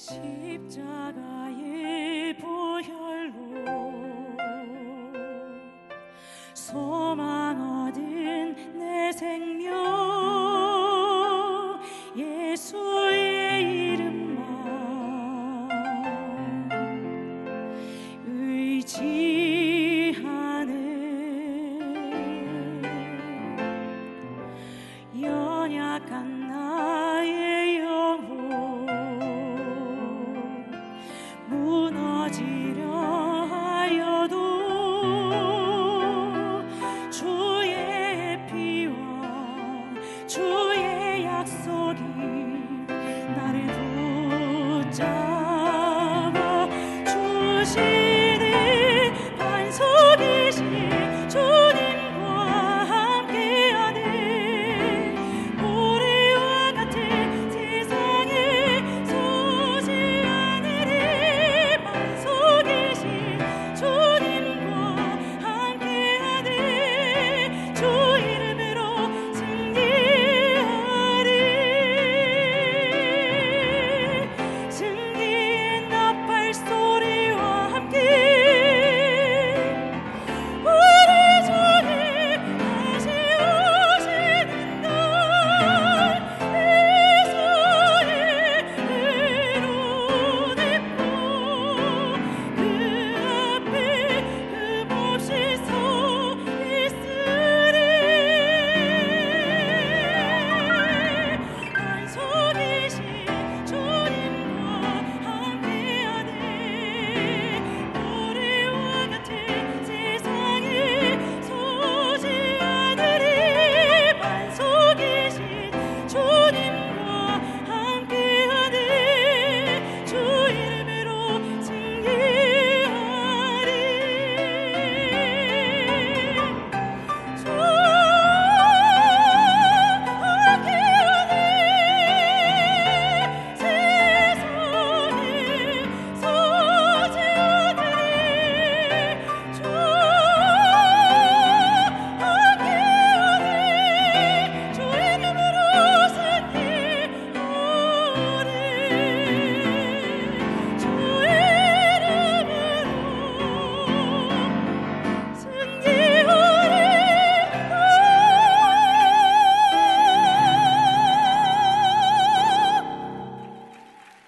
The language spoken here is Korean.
십자가의 보혈로 소망 얻은 내 생명 예수의 이름만 의지하는 연약한 주의 약속이 나를 붙잡아 주시